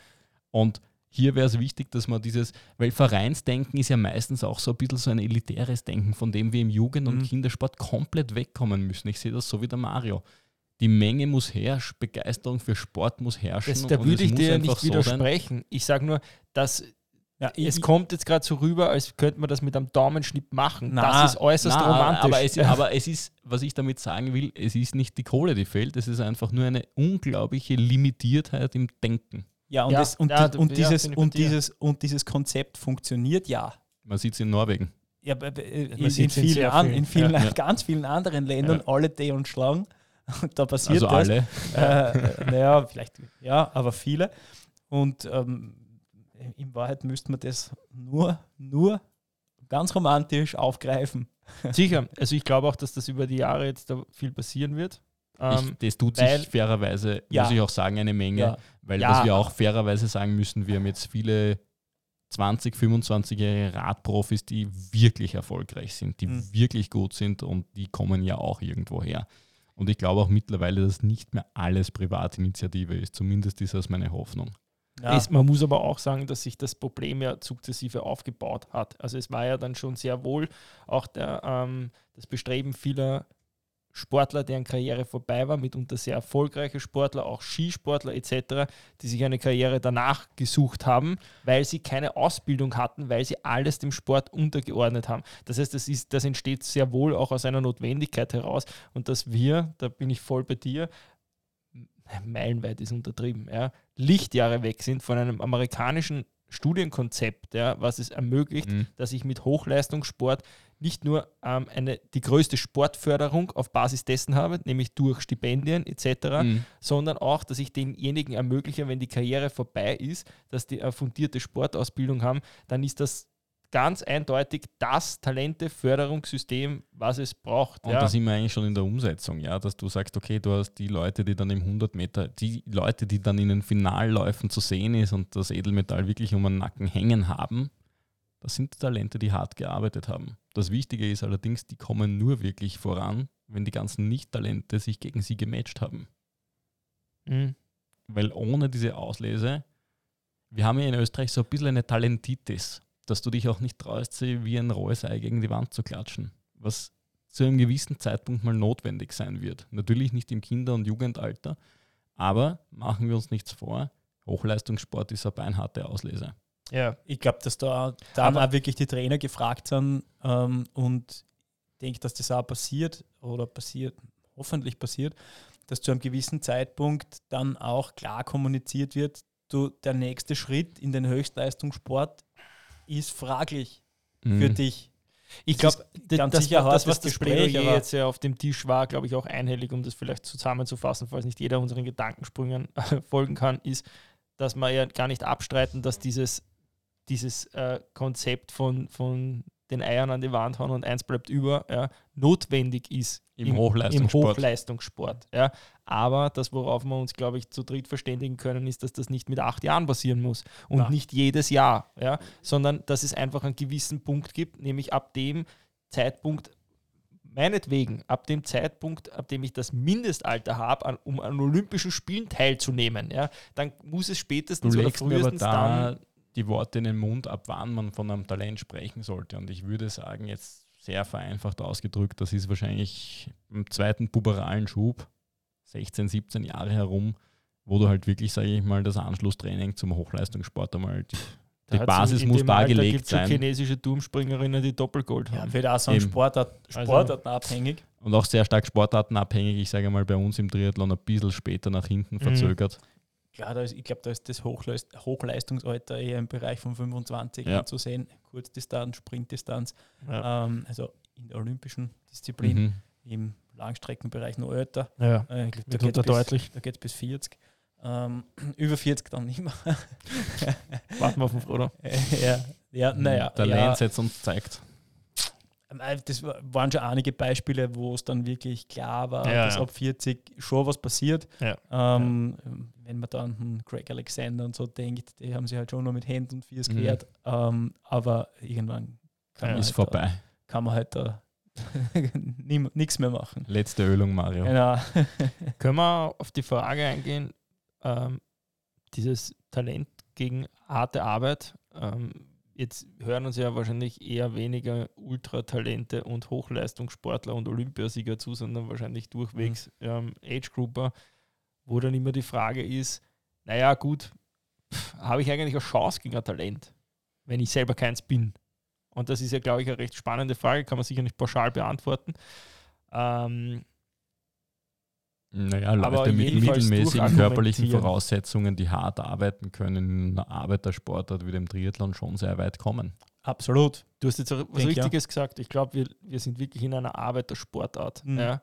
Und hier wäre es wichtig, dass man dieses, weil Vereinsdenken ist ja meistens auch so ein bisschen so ein elitäres Denken, von dem wir im Jugend- und mhm. Kindersport komplett wegkommen müssen. Ich sehe das so wie der Mario. Die Menge muss herrschen, Begeisterung für Sport muss herrschen. Das, da würde ich dir ja nicht widersprechen. So ich sage nur, dass ja, es kommt jetzt gerade so rüber, als könnte man das mit einem Daumenschnipp machen. Na, das ist äußerst na, romantisch. Aber es, aber es, ist, was ich damit sagen will, es ist nicht die Kohle, die fehlt, es ist einfach nur eine unglaubliche Limitiertheit im Denken. Ja, und, ja, das, und, ja, die, und ja, dieses, und, dieses, und dieses Konzept funktioniert ja. Man sieht es in Norwegen. Ja, in, in, in, vielen, an, in vielen, ganz vielen anderen Ländern, alle Tee und Schlangen. da passiert also das. alle. Äh, naja, vielleicht, ja, aber viele. Und ähm, in Wahrheit müsste man das nur, nur ganz romantisch aufgreifen. Sicher, also ich glaube auch, dass das über die Jahre jetzt da viel passieren wird. Ähm, ich, das tut weil, sich fairerweise, ja. muss ich auch sagen, eine Menge, ja. weil ja. was wir auch fairerweise sagen müssen, wir haben jetzt viele 20, 25-jährige Radprofis, die wirklich erfolgreich sind, die mhm. wirklich gut sind und die kommen ja auch irgendwo her. Und ich glaube auch mittlerweile, dass nicht mehr alles Privatinitiative ist. Zumindest ist das meine Hoffnung. Ja. Es, man muss aber auch sagen, dass sich das Problem ja sukzessive aufgebaut hat. Also es war ja dann schon sehr wohl auch der, ähm, das Bestreben vieler Sportler, deren Karriere vorbei war, mitunter sehr erfolgreiche Sportler, auch Skisportler etc., die sich eine Karriere danach gesucht haben, weil sie keine Ausbildung hatten, weil sie alles dem Sport untergeordnet haben. Das heißt, das, ist, das entsteht sehr wohl auch aus einer Notwendigkeit heraus und dass wir, da bin ich voll bei dir, meilenweit ist untertrieben, ja, Lichtjahre weg sind von einem amerikanischen Studienkonzept, ja, was es ermöglicht, mhm. dass ich mit Hochleistungssport nicht nur ähm, eine, die größte Sportförderung auf Basis dessen habe, nämlich durch Stipendien etc., mhm. sondern auch, dass ich denjenigen ermögliche, wenn die Karriere vorbei ist, dass die eine fundierte Sportausbildung haben, dann ist das ganz eindeutig das Talenteförderungssystem, was es braucht. Und ja. da sind wir eigentlich schon in der Umsetzung, ja, dass du sagst, okay, du hast die Leute, die dann im 100 Meter, die Leute, die dann in den Finalläufen zu sehen ist und das Edelmetall wirklich um den Nacken hängen haben, das sind Talente, die hart gearbeitet haben. Das Wichtige ist allerdings, die kommen nur wirklich voran, wenn die ganzen Nicht-Talente sich gegen sie gematcht haben. Mhm. Weil ohne diese Auslese, wir haben ja in Österreich so ein bisschen eine Talentitis, dass du dich auch nicht traust, sie wie ein rohes Ei gegen die Wand zu klatschen. Was zu einem gewissen Zeitpunkt mal notwendig sein wird. Natürlich nicht im Kinder- und Jugendalter, aber machen wir uns nichts vor, Hochleistungssport ist eine beinharte Auslese. Ja. Ich glaube, dass da Aber- auch wirklich die Trainer gefragt sind ähm, und denke, dass das auch passiert oder passiert, hoffentlich passiert, dass zu einem gewissen Zeitpunkt dann auch klar kommuniziert wird, du, der nächste Schritt in den Höchstleistungssport ist fraglich für Mhm. dich. Ich Das glaube, ganz das, sicher das, hart, was das das Gespräch, aber- jetzt ja auf dem Tisch war, glaube ich, auch einhellig, um das vielleicht zusammenzufassen, falls nicht jeder unseren Gedankensprüngen folgen kann, ist, dass wir ja gar nicht abstreiten, dass dieses, dieses äh, Konzept von, von den Eiern an die Wand hauen und eins bleibt über, ja, notwendig ist Im Hochleistungssport. Im Hochleistungssport ja. Aber das, worauf wir uns, glaube ich, zu dritt verständigen können, ist, dass das nicht mit acht Jahren passieren muss und Na. nicht jedes Jahr, ja, sondern dass es einfach einen gewissen Punkt gibt, nämlich ab dem Zeitpunkt, meinetwegen, ab dem Zeitpunkt, ab dem ich das Mindestalter habe, um an Olympischen Spielen teilzunehmen, ja, dann muss es Du spätestens oder legst mir aber frühestens da dann. Die Worte in den Mund, ab wann man von einem Talent sprechen sollte. Und ich würde sagen, jetzt sehr vereinfacht ausgedrückt, das ist wahrscheinlich im zweiten puberalen Schub, 16, 17 Jahre herum, wo du halt wirklich, sage ich mal, das Anschlusstraining zum Hochleistungssport einmal, die, die Basis muss dem da Alter sein. chinesische Turmspringerinnen, die Doppelgold Ja, haben. wird auch so. Sportart, Also- sportartenabhängig. Und auch sehr stark sportartenabhängig. Ich sage mal, bei uns im Triathlon ein bisschen später nach hinten Mhm. verzögert. Klar, da ist, ich glaube, da ist das Hochleist Hochleistungsalter eher im Bereich von 25 Ja. zu sehen. Kurzdistanz, Sprintdistanz, Ja. ähm, also in der olympischen Disziplin, Mhm. im Langstreckenbereich noch älter. Ja. Äh, glaub, da geht deutlich. da geht bis 40. Ähm, über 40 dann nicht mehr. Warten wir auf den Frodo. ja, ja, naja. Der ja, Lenz jetzt uns zeigt. Äh, das wa- waren schon einige Beispiele, wo es dann wirklich klar war, Ja, dass ja. ab 40 schon was passiert. Ja. Ähm, Wenn man dann an Greg Alexander und so denkt, die haben sich halt schon noch mit Händen und Viers Mhm. gewehrt. Ähm, aber irgendwann kann man, Ist halt vorbei. Da, kann man halt da nichts mehr machen. Letzte Ölung, Mario. Genau. Können wir auf die Frage eingehen, ähm, dieses Talent gegen harte Arbeit? Jetzt hören uns ja wahrscheinlich eher weniger Ultratalente und Hochleistungssportler und Olympiasieger zu, sondern wahrscheinlich durchwegs ähm, Age-Grouper, wo dann immer die Frage ist, naja gut, habe ich eigentlich eine Chance gegen ein Talent, wenn ich selber keins bin? Und das ist ja, glaube ich, eine recht spannende Frage, kann man sicher nicht pauschal beantworten. Ähm, Naja, Aber Leute mit jedenfalls mittelmäßigen körperlichen Voraussetzungen, die hart arbeiten können, in einer Arbeitersportart wie dem Triathlon schon sehr weit kommen. Absolut. Du hast jetzt was Denk, Richtiges gesagt. Ich glaube, wir, wir sind wirklich in einer Arbeitersportart, Mhm. ja,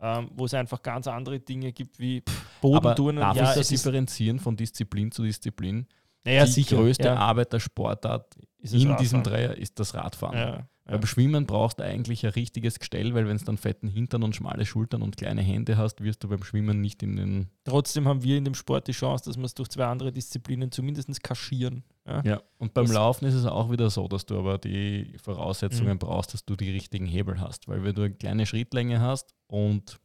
ähm, wo es einfach ganz andere Dinge gibt wie pff, Aber Bodenturnen. darf ja, ich es das differenzieren von Disziplin zu Disziplin? naja, die sicher, größte ja, Arbeitersportart in Radfahren. diesem Dreier ist das Radfahren. Ja, ja. Beim Schwimmen brauchst du eigentlich ein richtiges Gestell, weil wenn du dann fetten Hintern und schmale Schultern und kleine Hände hast, wirst du beim Schwimmen nicht in den. Trotzdem haben wir in dem Sport die Chance, dass wir es durch zwei andere Disziplinen zumindest kaschieren. Ja. Ja. Und beim Das- Laufen ist es auch wieder so, dass du aber die Voraussetzungen Mhm. brauchst, dass du die richtigen Hebel hast. Weil wenn du eine kleine Schrittlänge hast und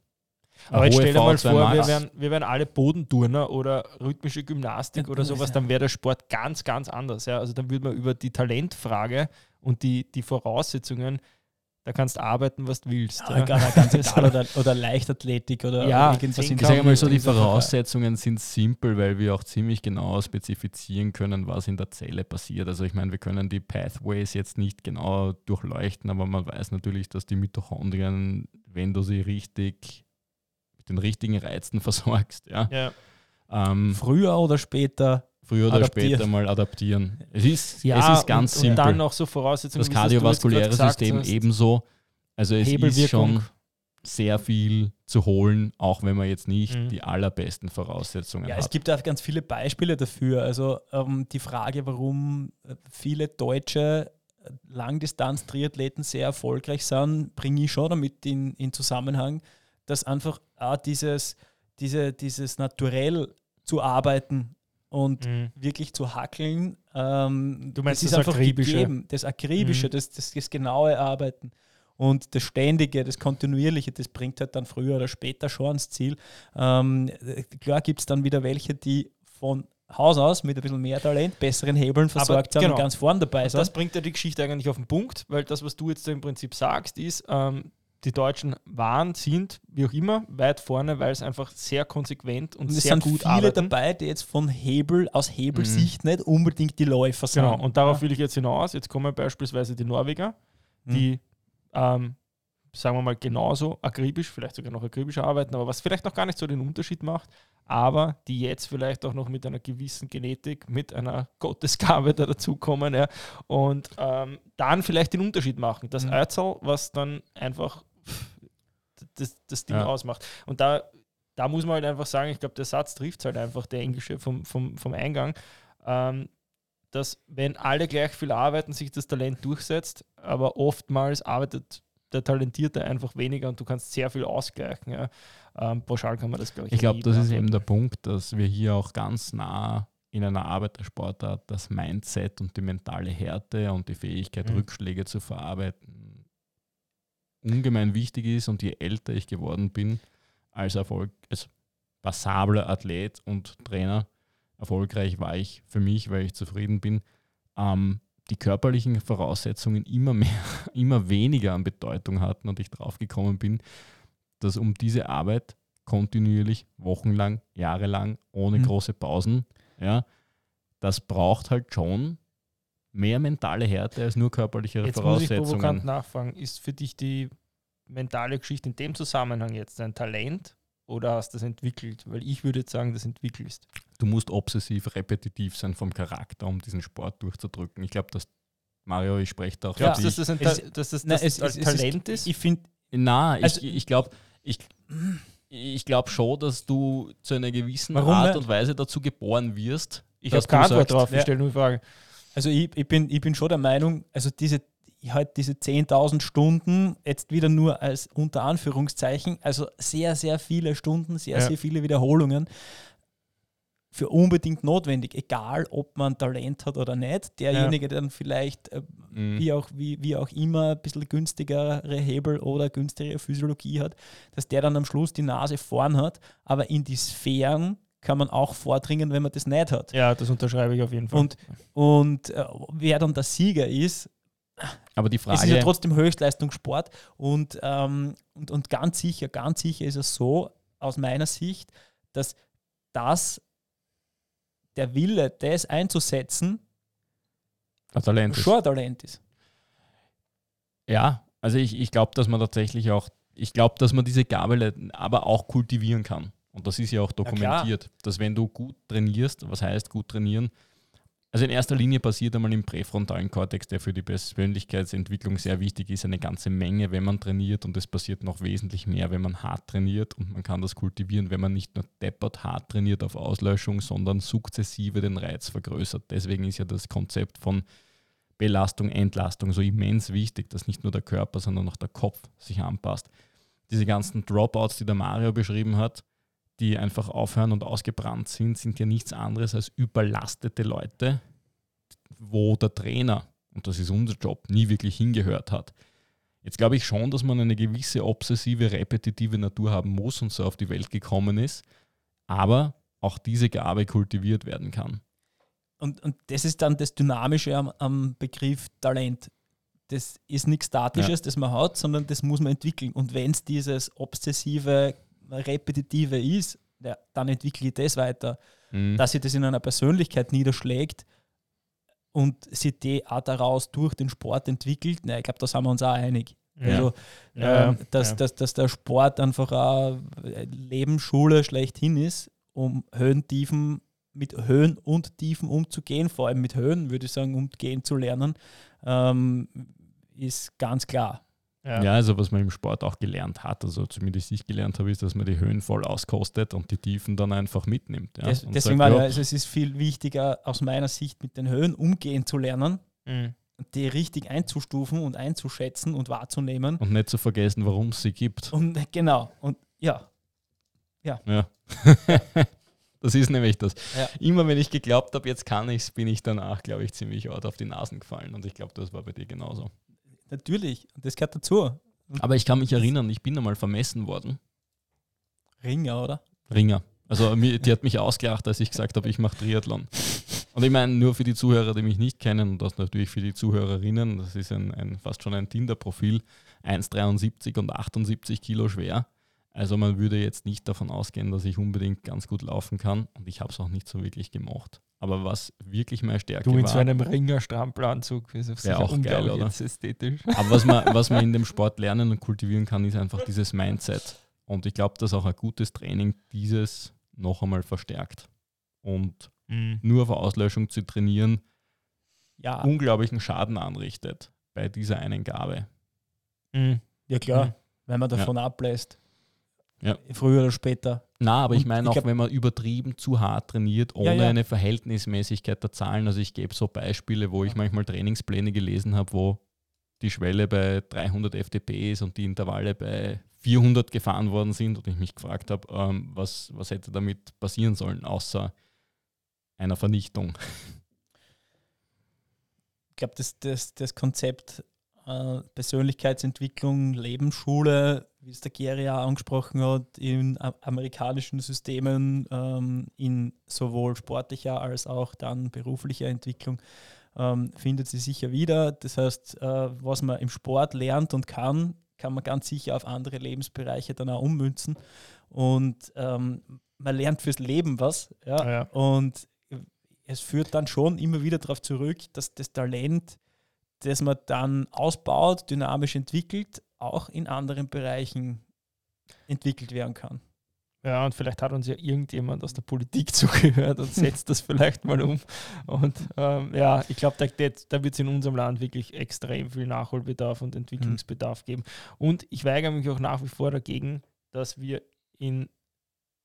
Aber eine jetzt hohe stell dir mal V2 vor, wir wären, wir wären alle Bodenturner oder rhythmische Gymnastik oder sowas, dann wäre der Sport ganz, ganz anders. Ja? Also dann würde man über die Talentfrage und die, die Voraussetzungen, da kannst du arbeiten, was du willst. Ja, ganz, ganz egal. Oder, oder Leichtathletik oder Ja, irgendwas. Ich sage mal so, die. Voraussetzungen sind simpel, weil wir auch ziemlich genau spezifizieren können, was in der Zelle passiert. Also ich meine, wir können die Pathways jetzt nicht genau durchleuchten, aber man weiß natürlich, dass die Mitochondrien, wenn du sie richtig mit den richtigen Reizen versorgst, ja, Ja. ähm, Früher oder später. Früher oder Adaptieren. später mal adaptieren. Es ist, Ja, es ist ganz und, simpel. Und dann noch so Voraussetzungen, das kardiovaskuläre System ebenso. Also es ist schon sehr viel zu holen, auch wenn man jetzt nicht Mhm. die allerbesten Voraussetzungen Ja, hat. es gibt auch ganz viele Beispiele dafür. Also ähm, die Frage, warum viele Deutsche Langdistanz-Triathleten sehr erfolgreich sind, bringe ich schon damit in, in Zusammenhang, dass einfach auch dieses, diese, dieses Naturell zu arbeiten und mhm. wirklich zu hackeln. Ähm, du meinst das, das Akribische? Gegeben, das Akribische, mhm. das, das, das genaue Arbeiten. Und das Ständige, das Kontinuierliche, das bringt halt dann früher oder später schon ans Ziel. Ähm, klar gibt es dann wieder welche, die von Haus aus mit ein bisschen mehr Talent, besseren Hebeln versorgt sind genau. und ganz vorn dabei sind. Das bringt ja die Geschichte eigentlich auf den Punkt, weil das, was du jetzt im Prinzip sagst, ist, ähm, die Deutschen waren, sind, wie auch immer, weit vorne, weil es einfach sehr konsequent und, und sehr gut Es sind viele dabei, die jetzt von Hebel, aus Hebelsicht mhm. nicht unbedingt die Läufer sind. Genau, und darauf ja. will ich jetzt hinaus. Jetzt kommen beispielsweise die Norweger, die mhm ähm, sagen wir mal, genauso akribisch, vielleicht sogar noch akribischer arbeiten, aber was vielleicht noch gar nicht so den Unterschied macht, aber die jetzt vielleicht auch noch mit einer gewissen Genetik, mit einer Gottesgabe da dazukommen ja, und ähm, dann vielleicht den Unterschied machen. Das mhm. Özel, was dann einfach das, das Ding ja. ausmacht. Und da, da muss man halt einfach sagen, ich glaube, der Satz trifft halt einfach der englische vom, vom, vom Eingang. Ähm, dass wenn alle gleich viel arbeiten, sich das Talent durchsetzt, aber oftmals arbeitet der Talentierte einfach weniger und du kannst sehr viel ausgleichen. Ja. Ähm, pauschal kann man das, glaube ich. Ich glaube, das ist eben der Punkt, dass wir hier auch ganz nah in einer Arbeitersportart das Mindset und die mentale Härte und die Fähigkeit, mhm. Rückschläge zu verarbeiten, ungemein wichtig ist. Und je älter ich geworden bin, als Erfolg, als passabler Athlet und Trainer, erfolgreich war ich für mich, weil ich zufrieden bin, ähm, die körperlichen Voraussetzungen immer mehr, immer weniger an Bedeutung hatten und ich drauf gekommen bin, dass um diese Arbeit kontinuierlich, wochenlang, jahrelang, ohne mhm. große Pausen, ja, das braucht halt schon mehr mentale Härte als nur körperliche jetzt Voraussetzungen. Muss ich provokant nachfragen, ist für dich die mentale Geschichte in dem Zusammenhang jetzt ein Talent oder hast du das entwickelt? Weil ich würde jetzt sagen, das entwickelst. Du musst obsessiv repetitiv sein vom Charakter, um diesen Sport durchzudrücken. Ich glaube, dass Mario, ich spreche da auch ja, dass das ein Ta dass das, das es, es, Talent ist? Ich finde, na, ich, also, ich glaube, ich, ich glaube schon, dass du zu einer gewissen Art und Weise dazu geboren wirst. Ich habe keine Antwort drauf, ich stelle nur die Frage. Also ich, ich, bin, ich bin schon der Meinung, also diese halt diese 10.000 Stunden jetzt wieder nur als unter Anführungszeichen, also sehr, sehr viele Stunden, sehr, ja. sehr viele Wiederholungen für unbedingt notwendig, egal ob man Talent hat oder nicht. Derjenige, ja. der dann vielleicht äh, mhm. wie, auch, wie, wie auch immer ein bisschen günstigere Hebel oder günstigere Physiologie hat, dass der dann am Schluss die Nase vorn hat, aber in die Sphären kann man auch vordringen, wenn man das nicht hat. Ja, das unterschreibe ich auf jeden Fall. Und, und äh, wer dann der Sieger ist, aber die Frage. Es ist ja trotzdem Höchstleistungssport und, ähm, und, und ganz sicher, ganz sicher ist es so, aus meiner Sicht, dass das, der Wille, das einzusetzen, ein Talent schon ein Talent ist. Ja, also ich, ich glaube, dass man tatsächlich auch, ich glaube, dass man diese Gabel aber auch kultivieren kann. Und das ist ja auch dokumentiert, ja, dass wenn du gut trainierst, was heißt gut trainieren, also in erster Linie passiert einmal im präfrontalen Kortex, der für die Persönlichkeitsentwicklung sehr wichtig ist, eine ganze Menge, wenn man trainiert und es passiert noch wesentlich mehr, wenn man hart trainiert und man kann das kultivieren, wenn man nicht nur deppert hart trainiert auf Auslöschung, sondern sukzessive den Reiz vergrößert. Deswegen ist ja das Konzept von Belastung, Entlastung so immens wichtig, dass nicht nur der Körper, sondern auch der Kopf sich anpasst. Diese ganzen Dropouts, die der Mario beschrieben hat, die einfach aufhören und ausgebrannt sind, sind ja nichts anderes als überlastete Leute, wo der Trainer, und das ist unser Job, nie wirklich hingehört hat. Jetzt glaube ich schon, dass man eine gewisse obsessive, repetitive Natur haben muss und so auf die Welt gekommen ist, aber auch diese Gabe kultiviert werden kann. Und, und das ist dann das Dynamische am, am Begriff Talent. Das ist nichts Statisches, ja. das man hat, sondern das muss man entwickeln. Und wenn es dieses obsessive, repetitive ist, ja, dann entwickle ich das weiter. Mhm. Dass sich das in einer Persönlichkeit niederschlägt und sich die auch daraus durch den Sport entwickelt, na, ich glaube, da sind wir uns auch einig. Ja. Also, ja, ähm, dass, Dass, dass der Sport einfach auch Lebensschule schlechthin ist, um Höhentiefen mit Höhen und Tiefen umzugehen, vor allem mit Höhen, würde ich sagen, umgehen zu lernen, ähm, ist ganz klar. Ja. ja. also was man im Sport auch gelernt hat, also zumindest ich gelernt habe, ist, dass man die Höhen voll auskostet und die Tiefen dann einfach mitnimmt. Ja. Des, deswegen sagt, war ja, also es ist viel wichtiger aus meiner Sicht mit den Höhen umgehen zu lernen, mhm. die richtig einzustufen und einzuschätzen und wahrzunehmen. Und nicht zu vergessen, warum es sie gibt. Und genau, und ja. Ja. das ist nämlich das. Ja. Immer wenn ich geglaubt habe, jetzt kann ich es, bin ich danach, glaube ich, ziemlich hart auf die Nasen gefallen. Und ich glaube, das war bei dir genauso. Natürlich, das gehört dazu. Aber ich kann mich erinnern, ich bin einmal vermessen worden. Ringer, oder? Ringer. Also die hat mich ausgelacht, als ich gesagt habe, ich mache Triathlon. Und ich meine, nur für die Zuhörer, die mich nicht kennen, und das natürlich für die Zuhörerinnen, das ist ein, ein fast schon ein Tinder-Profil, 1,73 und 78 Kilo schwer. Also man würde jetzt nicht davon ausgehen, dass ich unbedingt ganz gut laufen kann und ich habe es auch nicht so wirklich gemacht. Aber was wirklich meine Stärke Du in war, so einem Ringer-Strampelanzug, ist auf auch geil, oder? ästhetisch. aber was man, was man in dem Sport lernen und kultivieren kann, ist einfach dieses Mindset. Und ich glaube, dass auch ein gutes Training dieses noch einmal verstärkt. Und Mhm. nur auf Auslöschung zu trainieren, Ja, unglaublichen Schaden anrichtet bei dieser einen Gabe. Mhm. ja klar, Mhm. wenn man davon ablässt. Ja. Früher oder später. Na, aber ich Und meine ich auch, wenn man übertrieben zu hart trainiert, ohne Ja, ja. eine Verhältnismäßigkeit der Zahlen. Also ich gebe so Beispiele, wo ich manchmal Trainingspläne gelesen habe, wo die Schwelle bei 300 FTP ist und die Intervalle bei 400 gefahren worden sind und ich mich gefragt habe, ähm, was, was hätte damit passieren sollen, außer einer Vernichtung. Ich glaube, das, das, das Konzept äh, Persönlichkeitsentwicklung, Lebensschule, wie es der Geri ja angesprochen hat, in amerikanischen Systemen, ähm, in sowohl sportlicher als auch dann beruflicher Entwicklung, ähm, findet sie sicher wieder. Das heißt, äh, was man im Sport lernt und kann, kann man ganz sicher auf andere Lebensbereiche dann auch ummünzen. Und ähm, man lernt fürs Leben was. Ja? Ja. Und es führt dann schon immer wieder darauf zurück, dass das Talent, das man dann ausbaut, dynamisch entwickelt, auch in anderen Bereichen entwickelt werden kann. Ja, und vielleicht hat uns ja irgendjemand aus der Politik zugehört und setzt das vielleicht mal um. Und ähm, ja, ich glaube, da, da, wird es in unserem Land wirklich extrem viel Nachholbedarf und Entwicklungsbedarf geben. Und ich weigere mich auch nach wie vor dagegen, dass wir in,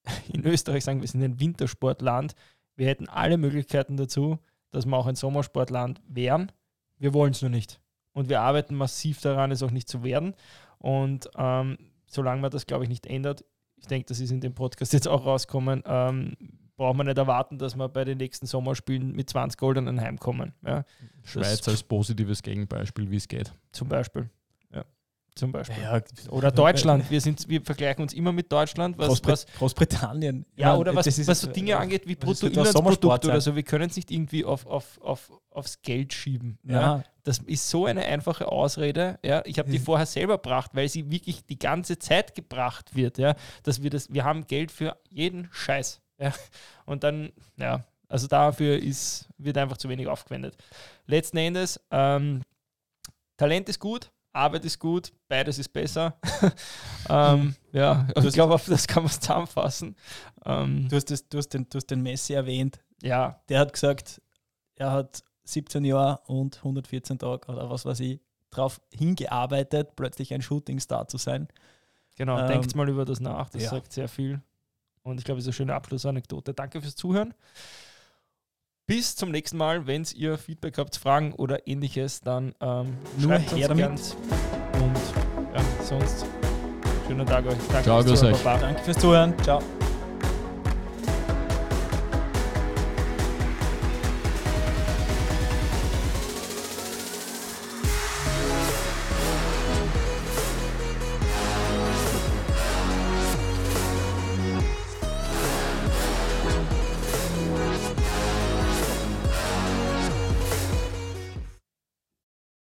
in Österreich sagen, wir sind ein Wintersportland. Wir hätten alle Möglichkeiten dazu, dass wir auch ein Sommersportland wären. Wir wollen es nur nicht. Und wir arbeiten massiv daran, es auch nicht zu werden. Und ähm, solange man das, glaube ich, nicht ändert, ich denke, das ist in dem Podcast jetzt auch rauskommen, ähm, braucht man nicht erwarten, dass wir bei den nächsten Sommerspielen mit 20 Goldenen heimkommen. Ja, Schweiz als positives Gegenbeispiel, wie es geht. zum Beispiel. Ja, zum Beispiel. Ja, Oder Deutschland. Wir, sind, wir vergleichen uns immer mit Deutschland, was, Großbrit was Großbritannien. ja, oder was, das ist- was so Dinge äh, angeht wie das Bruttoinlandsprodukt oder so. Wir können es nicht irgendwie auf, auf, auf, aufs Geld schieben. Ja. Das ist so eine einfache Ausrede. Ja. Ich habe die vorher selber gebracht, weil sie wirklich die ganze Zeit gebracht wird. Ja. Dass wir das, wir haben Geld für jeden Scheiß. Ja. Und dann, ja, also dafür ist, wird einfach zu wenig aufgewendet. Letzten Endes, ähm, Talent ist gut, Arbeit ist gut, beides ist besser. ähm, ja, also ich glaube, auf das kann man es zusammenfassen. Ähm, du, hast das, du, hast den, du hast den Messi erwähnt. ja, Der hat gesagt, er hat 17 Jahre und 114 Tage oder was weiß ich darauf hingearbeitet, plötzlich ein Shootingstar zu sein. Genau, Ähm, denkt mal über das nach, das ja. sagt sehr viel. Und ich glaube, es ist eine schöne Abschlussanekdote. Danke fürs Zuhören. Bis zum nächsten Mal. Wenn ihr Feedback habt, Fragen oder ähnliches, dann ähm, Nur her damit. gern. Und ja, sonst schönen Tag euch. Danke Ciao, fürs Zuhören. euch. Danke fürs Zuhören. Ciao.